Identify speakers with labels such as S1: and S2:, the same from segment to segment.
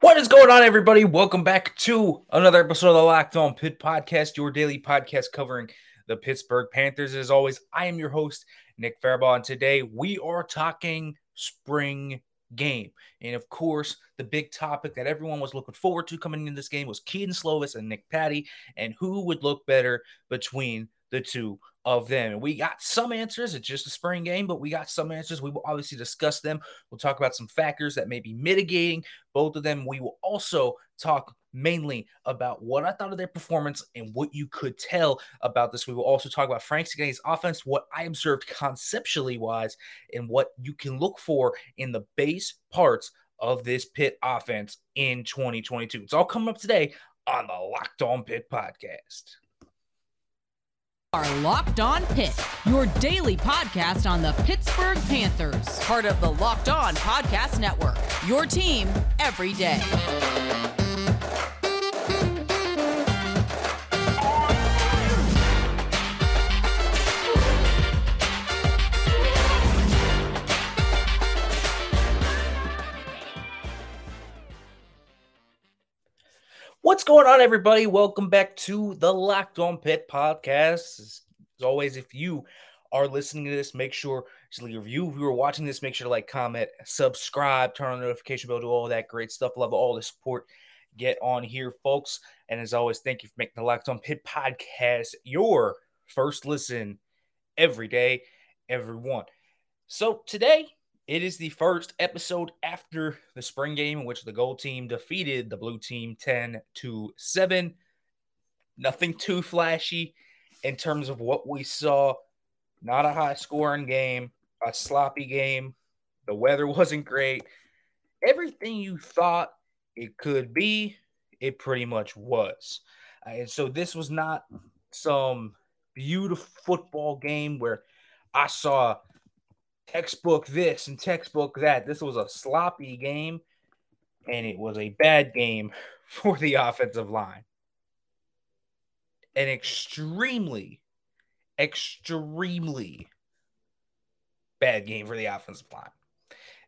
S1: What is going on, everybody? Welcome back to another episode of the Locked On Pitt Podcast, your daily podcast covering the Pittsburgh Panthers. As always, I am your host, Nick Farabaugh, and today we are talking spring game. And of course, the big topic that everyone was looking forward to coming into this game was Kedon Slovis and Nick Patti, and who would look better between the two of them. And we got some answers. It's just a spring game, but we got some answers. We will obviously discuss them. We'll talk about some factors that may be mitigating both of them. We will also talk mainly about what I thought of their performance and what you could tell about this. We will also talk about Frank Cignetti's offense, what I observed conceptually wise, and what you can look for in the base parts of this Pitt offense in 2022. It's all coming up today on the Locked On Pitt podcast
S2: are Locked On Pitt, your daily podcast on the Pittsburgh Panthers, part of the Locked On Podcast Network. Your team every day.
S1: Going on, everybody? Welcome back to the Locked On Pitt podcast. As always, if you are listening to this, make sure to leave a review. If you are watching this, make sure to like, comment, subscribe, turn on the notification bell, do all that great stuff. Love all the support. Get on here, folks. And as always, thank you for making the Locked On Pitt podcast your first listen every day, everyone. So today, it is the first episode after the spring game in which the gold team defeated the blue team 10 to 7. Nothing too flashy in terms of what we saw. Not a high scoring game, a sloppy game. The weather wasn't great. Everything you thought it could be, it pretty much was. Uh, and so this was not some beautiful football game where I saw textbook this and textbook that. This was a sloppy game, and it was a bad game for the offensive line. An extremely, extremely bad game for the offensive line.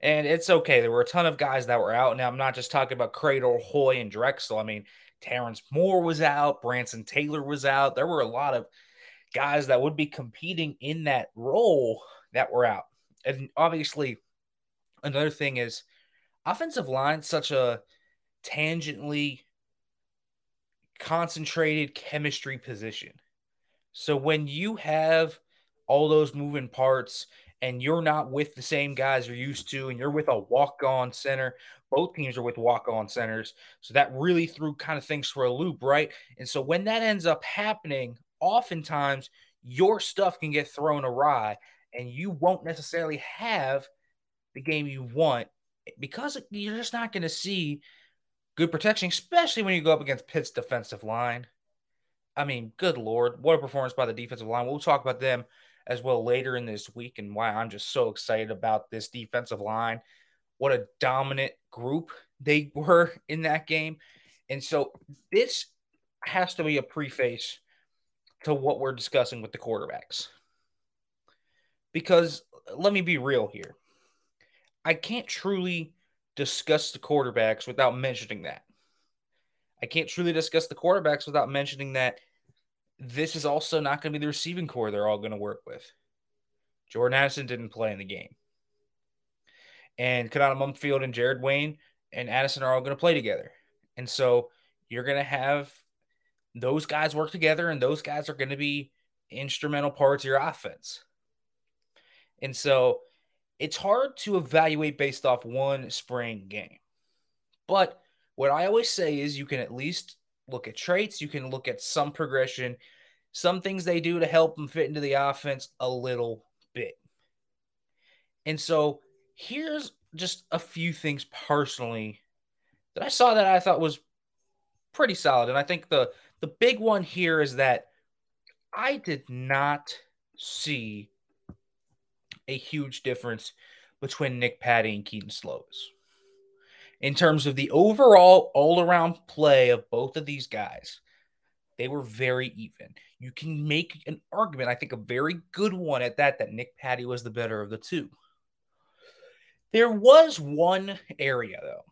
S1: And it's okay. There were a ton of guys that were out. Now, I'm not just talking about Kradel, Houy, and Drexel. I mean, Terrence Moore was out, Branson Taylor was out. There were a lot of guys that would be competing in that role that were out and obviously, another thing is offensive line such a tangentially concentrated chemistry position. So when you have all those moving parts and you're not with the same guys you're used to and you're with a walk-on center, both teams are with walk-on centers. So that really threw kind of things for a loop, right? And so when that ends up happening, oftentimes your stuff can get thrown awry and you won't necessarily have the game you want because you're just not going to see good protection, especially when you go up against Pitt's defensive line. I mean, good lord, what a performance by the defensive line. We'll talk about them as well later in this week and why I'm just so excited about this defensive line. What a dominant group they were in that game. And so this has to be a preface to what we're discussing with the quarterbacks because let me be real here. I can't truly discuss the quarterbacks without mentioning that. I can't truly discuss the quarterbacks without mentioning that this is also not going to be the receiving core they're all going to work with. Jordan Addison didn't play in the game. And Konata Mumpfield and Jared Wayne and Addison are all going to play together. And so you're going to have those guys work together, and those guys are going to be instrumental parts of your offense. And so it's hard to evaluate based off one spring game. But what I always say is you can at least look at traits, you can look at some progression, some things they do to help them fit into the offense a little bit. And so here's just a few things personally that I saw that I thought was pretty solid. And I think the the big one here is that I did not see a huge difference between Nick Patti and Keaton Slovis. In terms of the overall all around play of both of these guys, they were very even. You can make an argument, I think a very good one at that, that Nick Patti was the better of the two. There was one area, though,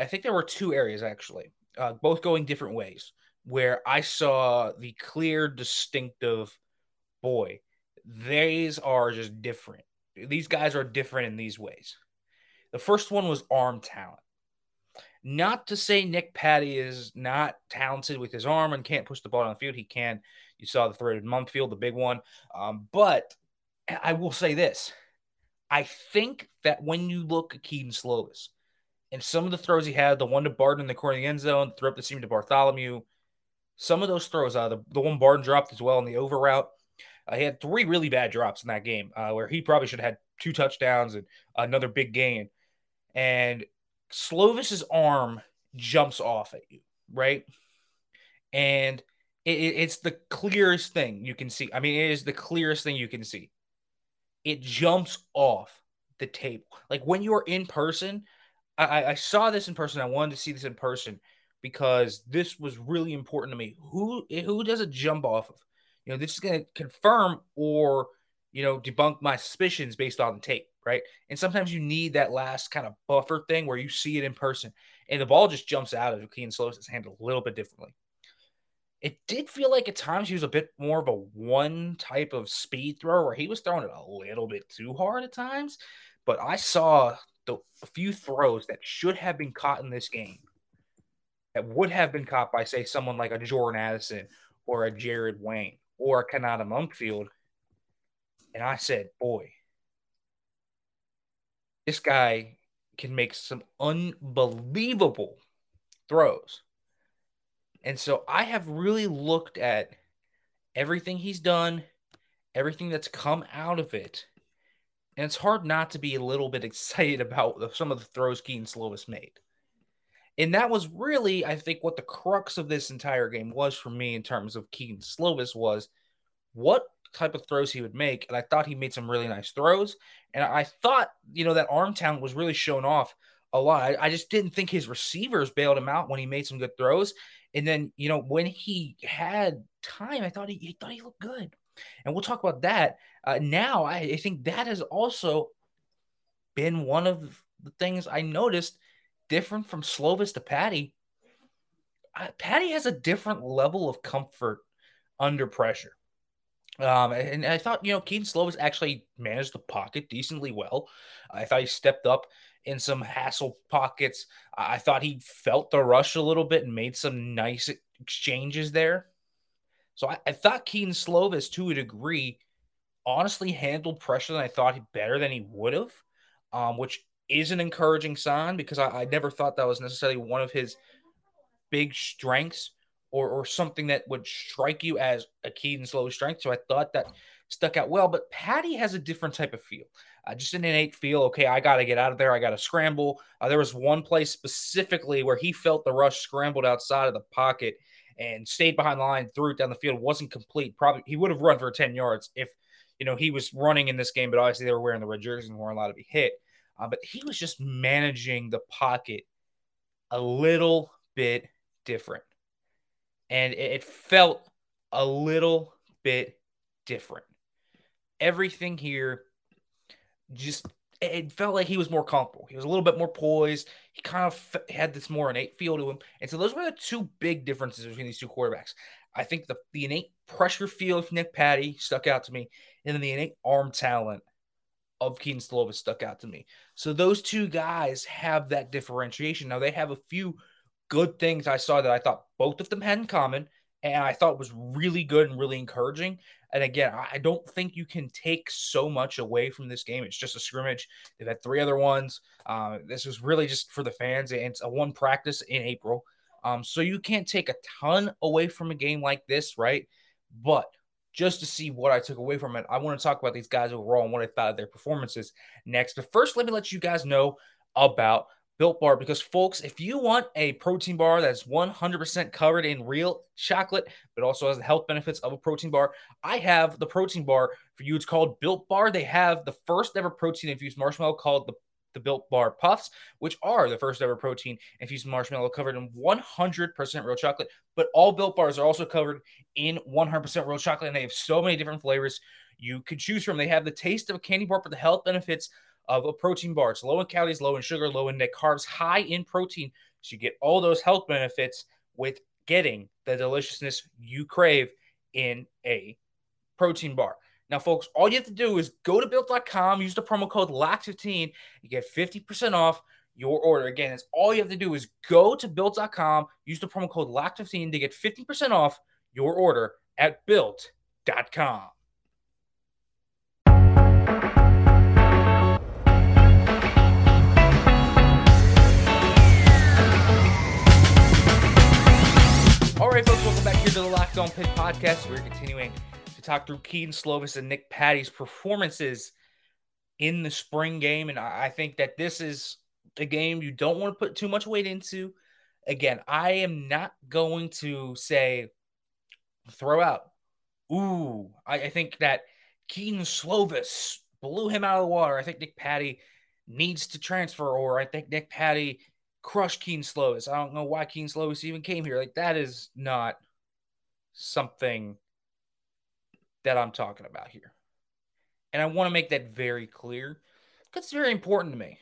S1: I think there were two areas actually, uh, both going different ways, where I saw the clear, distinctive boy. These are just different. These guys are different in these ways. The first one was arm talent. Not to say Nick Patti is not talented with his arm and can't push the ball down the field. He can. You saw the throw to Mumpfield, the big one. Um, but I will say this I think that when you look at Kedon Slovis and some of the throws he had, the one to Barden in the corner of the end zone, the throw up the seam to Bartholomew, some of those throws, uh, the, the one Barden dropped as well in the over route, uh, he had three really bad drops in that game uh, where he probably should have had two touchdowns and another big gain. And Slovis's arm jumps off at you, right? And it, it's the clearest thing you can see. I mean, it is the clearest thing you can see it jumps off the table. Like when you are in person, I, I saw this in person. I wanted to see this in person because this was really important to me. Who who does it jump off of? You know, this is going to confirm or you know debunk my suspicions based on the tape, right? And sometimes you need that last kind of buffer thing where you see it in person, and the ball just jumps out of Kedon Slovis' hand a little bit differently. It did feel like at times he was a bit more of a one type of speed thrower where he was throwing it a little bit too hard at times. But I saw the few throws that should have been caught in this game that would have been caught by, say, someone like a Jordan Addison or a Jared Wayne or a Konata Mumpfield. And I said, boy, this guy can make some unbelievable throws. And so I have really looked at everything he's done, everything that's come out of it. And it's hard not to be a little bit excited about some of the throws Kedon Slovis made. And that was really, I think, what the crux of this entire game was for me in terms of Kedon Slovis was what type of throws he would make. And I thought he made some really nice throws. And I thought, you know, that arm talent was really shown off a lot. I, I just didn't think his receivers bailed him out when he made some good throws. And then, you know, when he had time, I thought he, he thought he looked good. And we'll talk about that. Uh, now, I, I think that has also been one of the things I noticed different from Slovis to Patti. Uh, Patti has a different level of comfort under pressure. Um, and I thought, you know, Kedon Slovis actually managed the pocket decently well. I thought he stepped up in some hassle pockets. I thought he felt the rush a little bit and made some nice exchanges there. So I, I thought Kedon Slovis, to a degree, honestly handled pressure than I thought better than he would have, um, which is an encouraging sign because I, I never thought that was necessarily one of his big strengths or, or something that would strike you as a Kedon Slow strength. So I thought that stuck out well. But Patti has a different type of feel uh, just an innate feel. Okay, I got to get out of there. I got to scramble. Uh, there was one place specifically where he felt the rush scrambled outside of the pocket and stayed behind the line, threw it down the field. wasn't complete. Probably he would have run for ten yards if you know he was running in this game. But obviously they were wearing the red jerseys and weren't allowed to be hit. Uh, but he was just managing the pocket a little bit different, and it, it felt a little bit different. Everything here just it felt like he was more comfortable. He was a little bit more poised. He kind of had this more innate feel to him. And so those were the two big differences between these two quarterbacks. I think the, the innate pressure feel of Nick Patti stuck out to me, and then the innate arm talent of Kedon Slovis stuck out to me. So those two guys have that differentiation. Now they have a few good things I saw that I thought both of them had in common, and I thought was really good and really encouraging. And again, I don't think you can take so much away from this game. It's just a scrimmage. They've had three other ones. Uh, this was really just for the fans. It's a one practice in April. Um, so you can't take a ton away from a game like this, right? But just to see what I took away from it, I want to talk about these guys overall and what I thought of their performances next. But first, let me let you guys know about Built Bar because, folks, if you want a protein bar that's 100% covered in real chocolate, but also has the health benefits of a protein bar, I have the protein bar for you. It's called Built Bar. They have the first ever protein infused marshmallow called the the Built Bar Puffs, which are the first ever protein infused marshmallow covered in 100% real chocolate. But all Built Bars are also covered in 100% real chocolate, and they have so many different flavors you could choose from. They have the taste of a candy bar, but the health benefits of a protein bar. It's low in calories, low in sugar, low in net carbs, high in protein. So you get all those health benefits with getting the deliciousness you crave in a protein bar. Now, folks, all you have to do is go to built.com, use the promo code LOCK15, you get 50% off your order. Again, it's all you have to do is go to built.com, use the promo code LOCK15 to get 50% off your order at built.com. All right, folks, welcome back here to the Locked On Pitt podcast. We're continuing talk through Kedon Slovis and Nick Patti's performances in the spring game. And I think that this is a game you don't want to put too much weight into. Again, I am not going to say throw out. Ooh, I, I think that Kedon Slovis blew him out of the water. I think Nick Patti needs to transfer, or I think Nick Patti crushed Kedon Slovis. I don't know why Kedon Slovis even came here. Like that is not something that I'm talking about here. And I want to make that very clear because it's very important to me.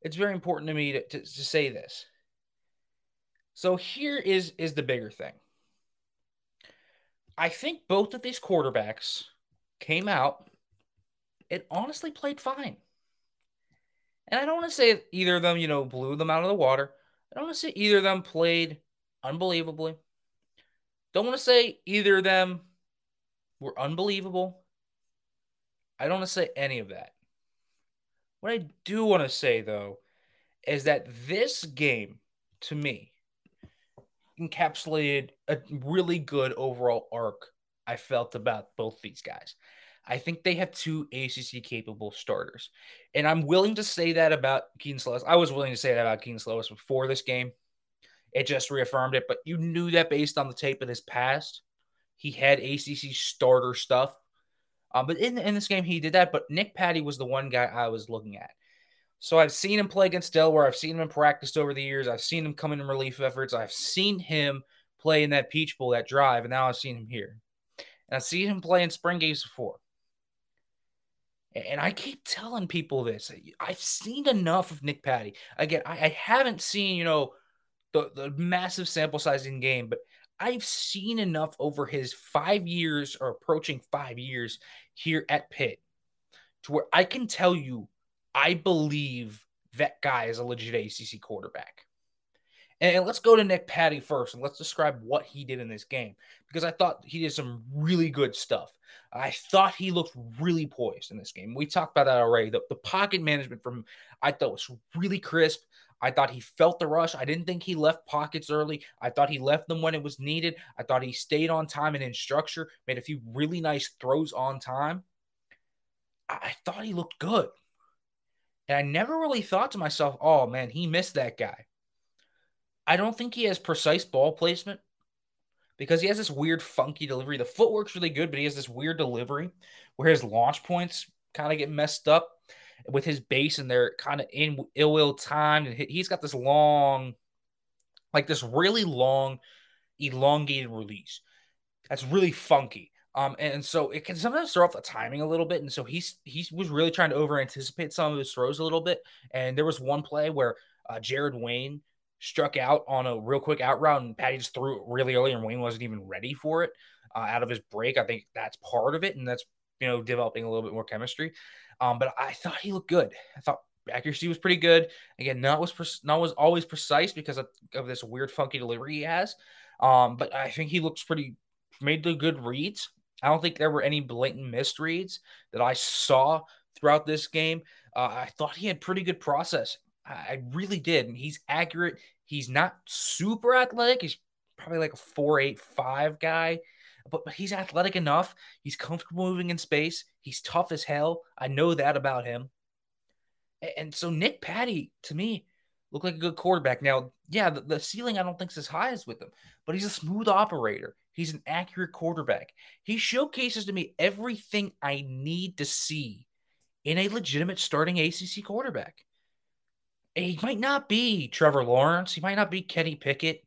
S1: It's very important to me to, to, to say this. So here is is the bigger thing. I think both of these quarterbacks came out and honestly played fine. And I don't want to say either of them, you know, blew them out of the water. I don't want to say either of them played unbelievably. Don't want to say either of them were unbelievable. I don't want to say any of that. What I do want to say, though, is that this game, to me, encapsulated a really good overall arc I felt about both these guys. I think they have two ACC capable starters. And I'm willing to say that about Kedon Slovis. I was willing to say that about Kedon Slovis before this game. It just reaffirmed it, but you knew that based on the tape of his past. He had ACC starter stuff. Um, but in, in this game, he did that. But Nick Patti was the one guy I was looking at. So I've seen him play against Delaware. I've seen him in practice over the years. I've seen him come in relief efforts. I've seen him play in that Peach Bowl, that drive, and now I've seen him here. And I've seen him play in spring games before. And I keep telling people this. I've seen enough of Nick Patti. Again, I, I haven't seen, you know, the, the massive sample size in game, but I've seen enough over his five years or approaching five years here at Pitt to where I can tell you, I believe that guy is a legit ACC quarterback. And let's go to Nick Patti first and let's describe what he did in this game because I thought he did some really good stuff. I thought he looked really poised in this game. We talked about that already. The, the pocket management from I thought was really crisp. I thought he felt the rush. I didn't think he left pockets early. I thought he left them when it was needed. I thought he stayed on time and in structure, made a few really nice throws on time. I, thought he looked good. And I never really thought to myself, oh man, he missed that guy. I don't think he has precise ball placement because he has this weird, funky delivery. The footwork's really good, but he has this weird delivery where his launch points kind of get messed up with his base and they're kind of in ill will timed. And he's got this long, like this really long, elongated release. That's really funky. Um, and so it can sometimes throw off the timing a little bit. And so he's he was really trying to over anticipate some of his throws a little bit. And there was one play where uh, Jared Wayne struck out on a real quick out route, and Patti just threw it really early, and Wayne wasn't even ready for it uh, out of his break. I think that's part of it, and that's you know developing a little bit more chemistry. Um, but I thought he looked good. I thought accuracy was pretty good. Again, not was not was always precise because of, of, this weird funky delivery he has. Um, but I think he looks pretty made the good reads. I don't think there were any blatant misreads that I saw throughout this game. Uh, I thought he had pretty good process. I really did. And he's accurate. He's not super athletic. He's probably like a four eight five guy, but, but he's athletic enough. He's comfortable moving in space. He's tough as hell. I know that about him. And, and so Nick Patti, to me, looked like a good quarterback. Now, yeah, the, the ceiling I don't think is as high as with him, but he's a smooth operator. He's an accurate quarterback. He showcases to me everything I need to see in a legitimate starting ACC quarterback he might not be Trevor Lawrence. He might not be Kenny Pickett.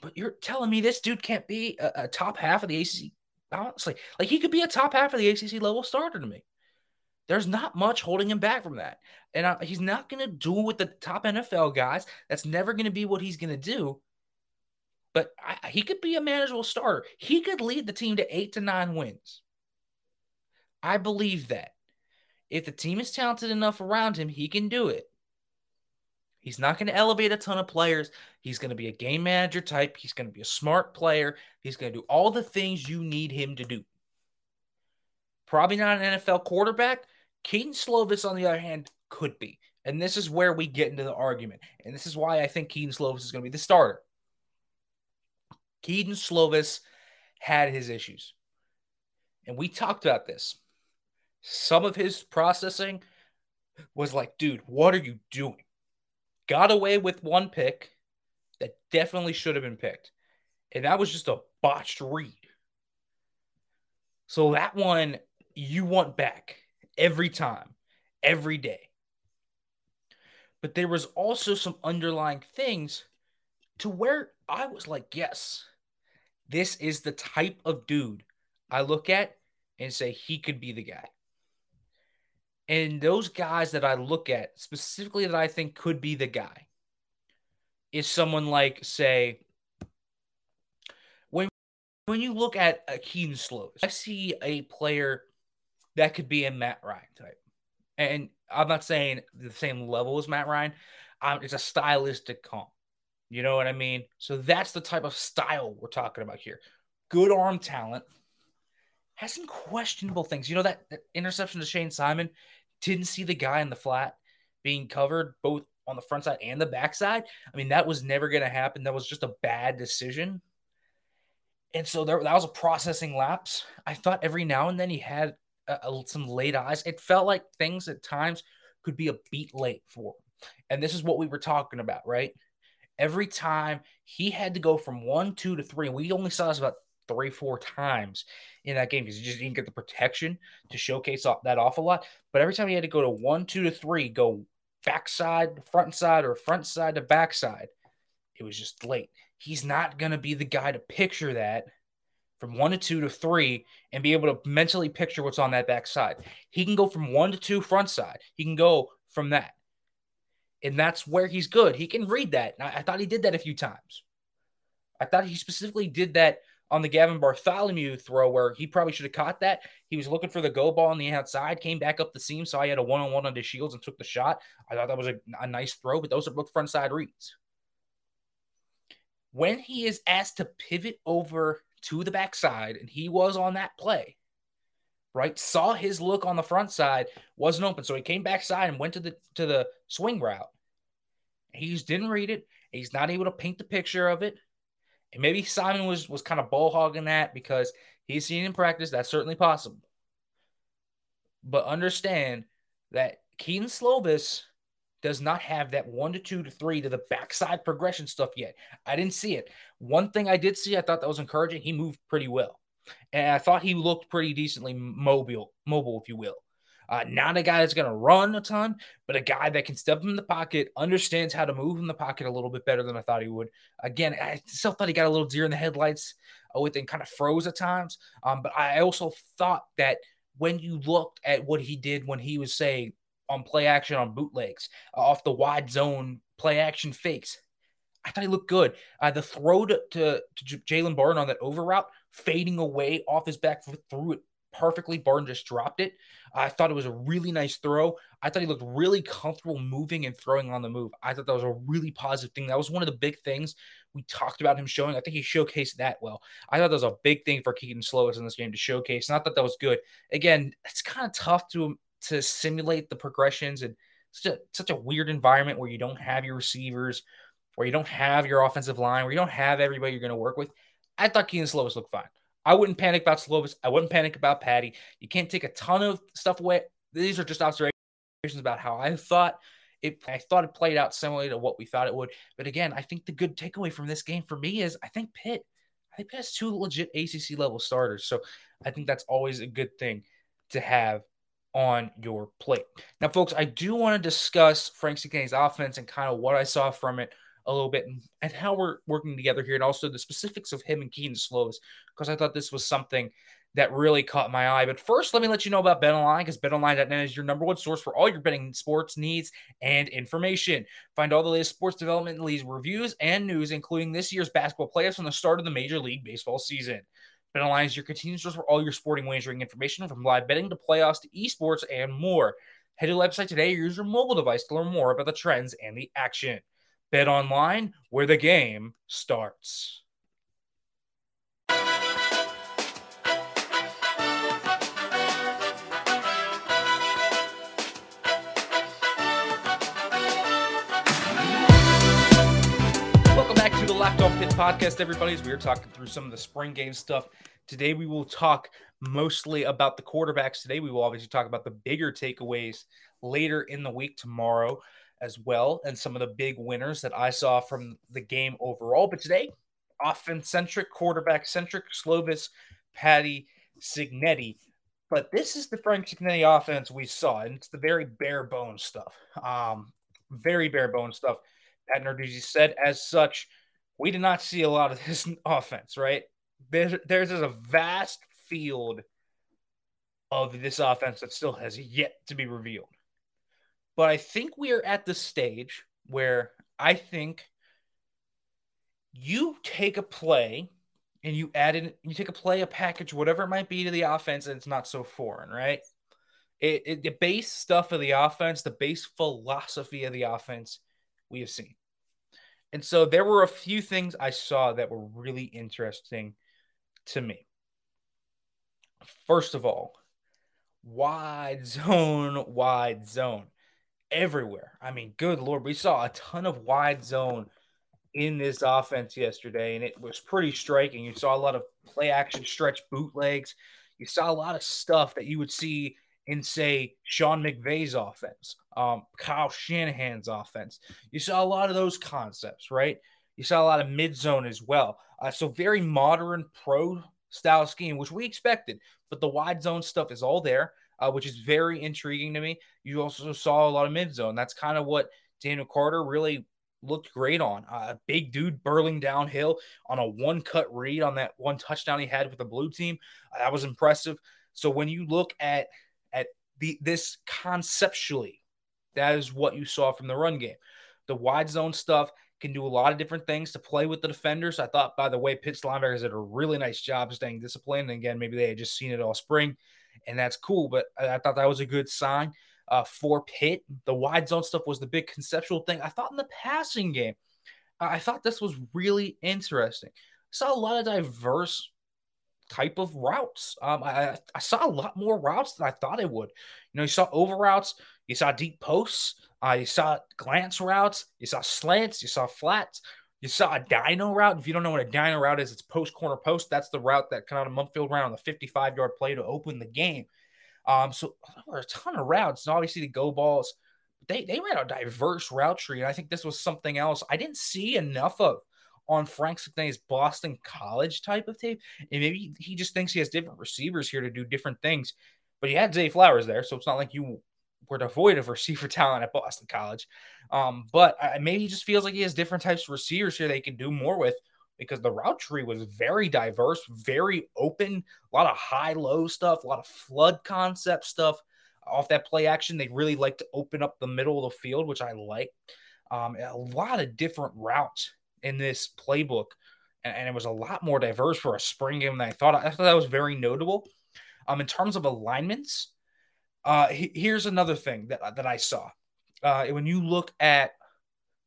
S1: But you're telling me this dude can't be a, a top half of the ACC? Honestly, like he could be a top half of the ACC level starter to me. There's not much holding him back from that. And uh, he's not going to do with the top NFL guys. That's never going to be what he's going to do. But I, he could be a manageable starter. He could lead the team to eight to nine wins. I believe that. If the team is talented enough around him, he can do it. He's not going to elevate a ton of players. He's going to be a game manager type. He's going to be a smart player. He's going to do all the things you need him to do. Probably not an NFL quarterback. Kedon Slovis, on the other hand, could be. And this is where we get into the argument. And this is why I think Kedon Slovis is going to be the starter. Kedon Slovis had his issues. And we talked about this. Some of his processing was like, dude, what are you doing? Got away with one pick that definitely should have been picked. And that was just a botched read. So that one you want back every time, every day. But there was also some underlying things to where I was like, yes, this is the type of dude I look at and say he could be the guy. And those guys that I look at specifically that I think could be the guy is someone like, say, when when you look at a Kedon Slovis, I see a player that could be a Matt Ryan type. And I'm not saying the same level as Matt Ryan. Um, it's a stylistic comp. You know what I mean? So that's the type of style we're talking about here. Good arm talent, has some questionable things. You know that, that interception to Shane Simon didn't see the guy in the flat being covered both on the front side and the back side. I mean, that was never going to happen. That was just a bad decision. And so there, that was a processing lapse. I thought every now and then he had some late eyes. It felt like things at times could be a beat late for him. And this is what we were talking about, right? Every time he had to go from one, two to three, we only saw this about three, four times in that game because he just didn't get the protection to showcase that off a lot. But every time he had to go to one, two to three, go backside, front side, or front side to backside, it was just late. He's not going to be the guy to picture that from one to two to three and be able to mentally picture what's on that backside. He can go from one to two front side. He can go from that. And that's where he's good. He can read that. I, I thought he did that a few times. I thought he specifically did that on the Gavin Bartholomew throw where he probably should have caught that. He was looking for the go ball on the outside, came back up the seam, so I had a one on one on the shields and took the shot. I thought that was a, a nice throw, but those are both front side reads. When he is asked to pivot over to the backside, and he was on that play, right? Saw his look on the front side wasn't open, so he came backside and went to the to the swing route. He just didn't read it. He's not able to paint the picture of it. And maybe Simon was was kind of ball hogging that because he's seen in practice. That's certainly possible. But understand that Kedon Slovis does not have that one to two to three to the backside progression stuff yet. I didn't see it. One thing I did see, I thought that was encouraging. He moved pretty well. And I thought he looked pretty decently mobile, mobile, if you will. Uh, not a guy that's going to run a ton, but a guy that can step in the pocket, understands how to move in the pocket a little bit better than I thought he would. Again, I still thought he got a little deer in the headlights uh, with and kind of froze at times. Um, but I also thought that when you looked at what he did when he was, say, on play action on bootlegs, uh, off the wide zone play action fakes, I thought he looked good. Uh, the throw to, to, to Jaylon Barden on that over route, fading away off his back threw it perfectly. Barden just dropped it. I thought it was a really nice throw. I thought he looked really comfortable moving and throwing on the move. I thought that was a really positive thing. That was one of the big things we talked about him showing. I think he showcased that well. I thought that was a big thing for Kedon Slovis in this game to showcase. Not that that was good. Again, it's kind of tough to to simulate the progressions and such a, such a weird environment where you don't have your receivers, where you don't have your offensive line, where you don't have everybody you're going to work with. I thought Kedon Slovis looked fine. I wouldn't panic about Slovis. I wouldn't panic about Patti. You can't take a ton of stuff away. These are just observations about how I thought it. I thought it played out similarly to what we thought it would. But again, I think the good takeaway from this game for me is I think Pitt. I think Pitt has two legit ACC level starters. So I think that's always a good thing to have on your plate. Now, folks, I do want to discuss Frank Cignetti's offense and kind of what I saw from it a little bit and, how we're working together here, and also the specifics of him and Kedon Slovis, because I thought this was something that really caught my eye. But first, let me let you know about BetOnline because BetOnline.net is your number one source for all your betting sports needs and information. Find all the latest sports development leagues, reviews, and news, including this year's basketball playoffs and the start of the Major League Baseball season. BetOnline is your continued source for all your sporting wagering information, from live betting to playoffs to esports and more. Head to the website today or use your mobile device to learn more about the trends and the action. BetOnline, where the game starts. Welcome back to the Locked On Pitt podcast, everybody. As we are talking through some of the spring game stuff today, we will talk mostly about the quarterbacks. Today, we will obviously talk about the bigger takeaways later in the week tomorrow as well, and some of the big winners that I saw from the game overall. But today, offense centric, quarterback centric, Slovis, Patti, Cignetti. But this is the Frank Cignetti offense we saw, and it's the very bare bones stuff. Um, very bare bones stuff. Pat Narduzzi said, as such, we did not see a lot of this offense, right? There's, there's a vast field of this offense that still has yet to be revealed. But I think we are at the stage where I think you take a play and you add in, you take a play, a package, whatever it might be to the offense, and it's not so foreign, right? It, it, the base stuff of the offense, the base philosophy of the offense, we have seen. And so there were a few things I saw that were really interesting to me. First of all, wide zone, wide zone everywhere. I mean, good Lord, we saw a ton of wide zone in this offense yesterday, and it was pretty striking. You saw a lot of play action stretch bootlegs. You saw a lot of stuff that you would see in, say, Sean McVay's offense, um, Kyle Shanahan's offense. You saw a lot of those concepts, right? You saw a lot of mid zone as well. Uh, so, very modern pro style scheme, which we expected, but the wide zone stuff is all there, uh, which is very intriguing to me. You also saw a lot of mid zone. That's kind of what Daniel Carter really looked great on. A big dude burling downhill on a one cut read on that one touchdown he had with the blue team. Uh, that was impressive. So when you look at at the this conceptually, that is what you saw from the run game. The wide zone stuff can do a lot of different things to play with the defenders. I thought, by the way, Pitt's linebackers did a really nice job staying disciplined. And again, maybe they had just seen it all spring, and that's cool. But I, I thought that was a good sign uh, for Pitt. The wide zone stuff was the big conceptual thing. I thought in the passing game, I thought this was really interesting. I saw a lot of diverse type of routes. Um, I, I saw a lot more routes than I thought it would. You know, you saw over routes, you saw deep posts, uh, you saw glance routes, you saw slants, you saw flats, you saw a dino route. If you don't know what a dino route is, it's post corner post. That's the route that kind of Mumpfield ran on the 55 yard play to open the game. Um, so there were a ton of routes, and obviously the go balls. They they ran a diverse route tree, and I think this was something else I didn't see enough of on Frank Cignetti's Boston College type of tape. And maybe he just thinks he has different receivers here to do different things. But he had Zay Flowers there, so it's not like you were devoid of receiver talent at Boston College. Um, but uh, maybe he just feels like he has different types of receivers here that they can do more with because the route tree was very diverse, very open, a lot of high low stuff, a lot of flood concept stuff off that play action. They really like to open up the middle of the field, which I like. Um, a lot of different routes in this playbook, and, and, it was a lot more diverse for a spring game than I thought. I thought that was very notable. Um, in terms of alignments, uh, he, here's another thing that that I saw. Uh, when you look at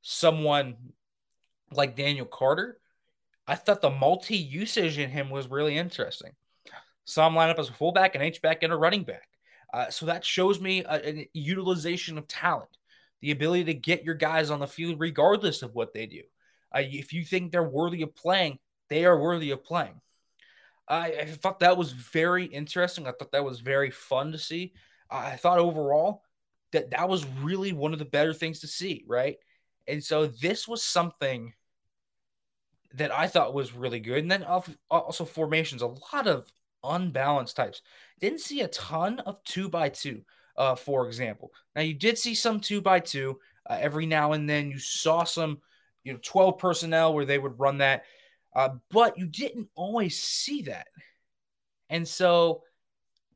S1: someone like Daniel Carter, I thought the multi usage in him was really interesting. Saw him line up as a fullback, an H back, and a running back. Uh, so that shows me a, a, utilization of talent, the ability to get your guys on the field regardless of what they do. Uh, if you think they're worthy of playing, they are worthy of playing. I, I, thought that was very interesting. I thought that was very fun to see. I thought overall that that was really one of the better things to see, right? And so this was something that I thought was really good. And then also formations, a lot of unbalanced types. Didn't see a ton of two by two, uh, for example. Now you did see some two by two uh, every now and then. You saw some you know 12 personnel where they would run that uh, but you didn't always see that And so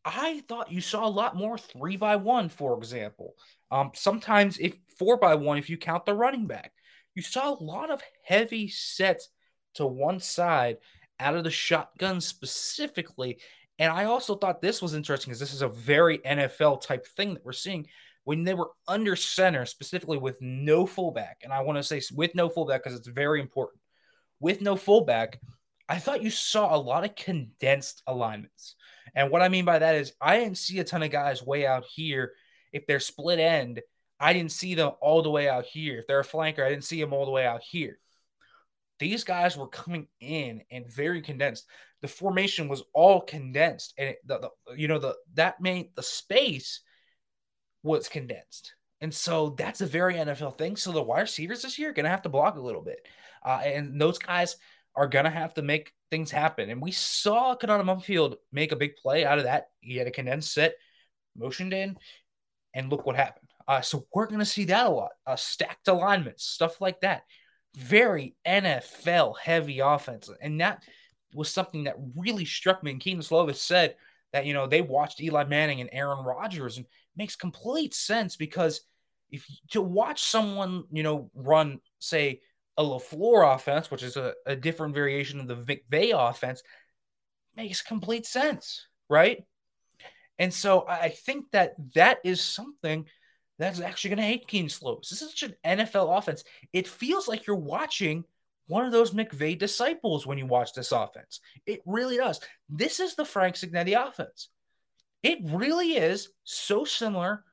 S1: I thought you saw a lot more three by one, for example. Um, sometimes if four by one, if you count the running back, you saw a lot of heavy sets to one side out of the shotgun specifically. And I also thought this was interesting because this is a very NFL type thing that we're seeing when they were under center, specifically with no fullback. And I want to say with no fullback because it's very important. With no fullback, I thought you saw a lot of condensed alignments. And what I mean by that is I didn't see a ton of guys way out here. If they're split end, I didn't see them all the way out here. If they're a flanker, I didn't see them all the way out here. These guys were coming in and very condensed. The formation was all condensed, and the, the, you know the that made the space was condensed, and so that's a very NFL thing. So the wide receivers this year are gonna have to block a little bit, uh, and those guys are going to have to make things happen. And we saw Konata Mumpfield make a big play out of that. He had a condensed set, motioned in, and look what happened. Uh, so we're going to see that a lot. Uh, stacked alignments, stuff like that. Very NFL heavy offense. And that was something that really struck me. And Kedon Slovis said that, you know, they watched Eli Manning and Aaron Rodgers and makes complete sense because if to watch someone, you know, run, say, a LaFleur offense, which is a, a different variation of the McVay offense, makes complete sense, right? And so I think that that is something that's actually going to hate Kedon Slovis. This is such an NFL offense. It feels like you're watching one of those McVay disciples when you watch this offense. It really does. This is the Frank Cignetti offense. It really is so similar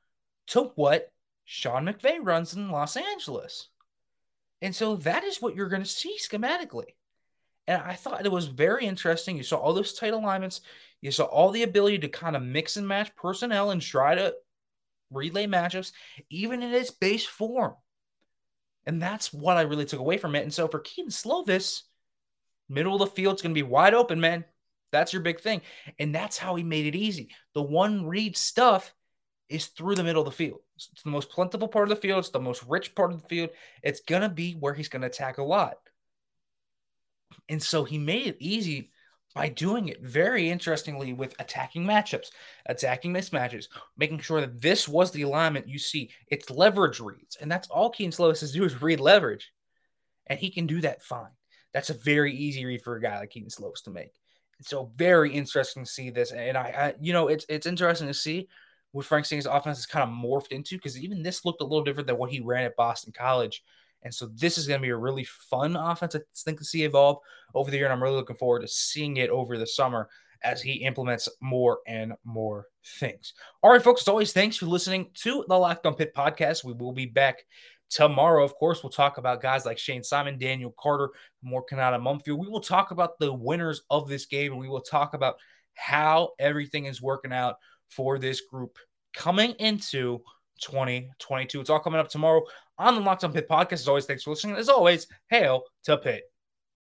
S1: to what Sean McVay runs in Los Angeles. And so that is what you're going to see schematically. And I thought it was very interesting. You saw all those tight alignments. You saw all the ability to kind of mix and match personnel and try to relay matchups, even in its base form. And that's what I really took away from it. And so for Kedon Slovis, middle of the field is going to be wide open, man. That's your big thing. And that's how he made it easy. The one read stuff is through the middle of the field. It's the most plentiful part of the field. It's the most rich part of the field. It's going to be where he's going to attack a lot. And so he made it easy by doing it very interestingly with attacking matchups, attacking mismatches, making sure that this was the alignment you see. It's leverage reads. And that's all Kedon Slovis has to do is read leverage. And he can do that fine. That's a very easy read for a guy like Kedon Slovis to make. So very interesting to see this. And I, I you know, it's it's interesting to see what Frank Cignetti's offense has kind of morphed into because even this looked a little different than what he ran at Boston College. And so this is going to be a really fun offense, I think, to see evolve over the year. And I'm really looking forward to seeing it over the summer as he implements more and more things. All right, folks, as always, thanks for listening to the Locked on Pitt podcast. We will be back tomorrow. Of course, we'll talk about guys like Shane Simon, Daniel Carter, more Konata Mumpfield. We will talk about the winners of this game, and we will talk about how everything is working out for this group coming into 2022. It's all coming up tomorrow on the Locked on Pitt podcast. As always, thanks for listening. As always, hail to Pitt.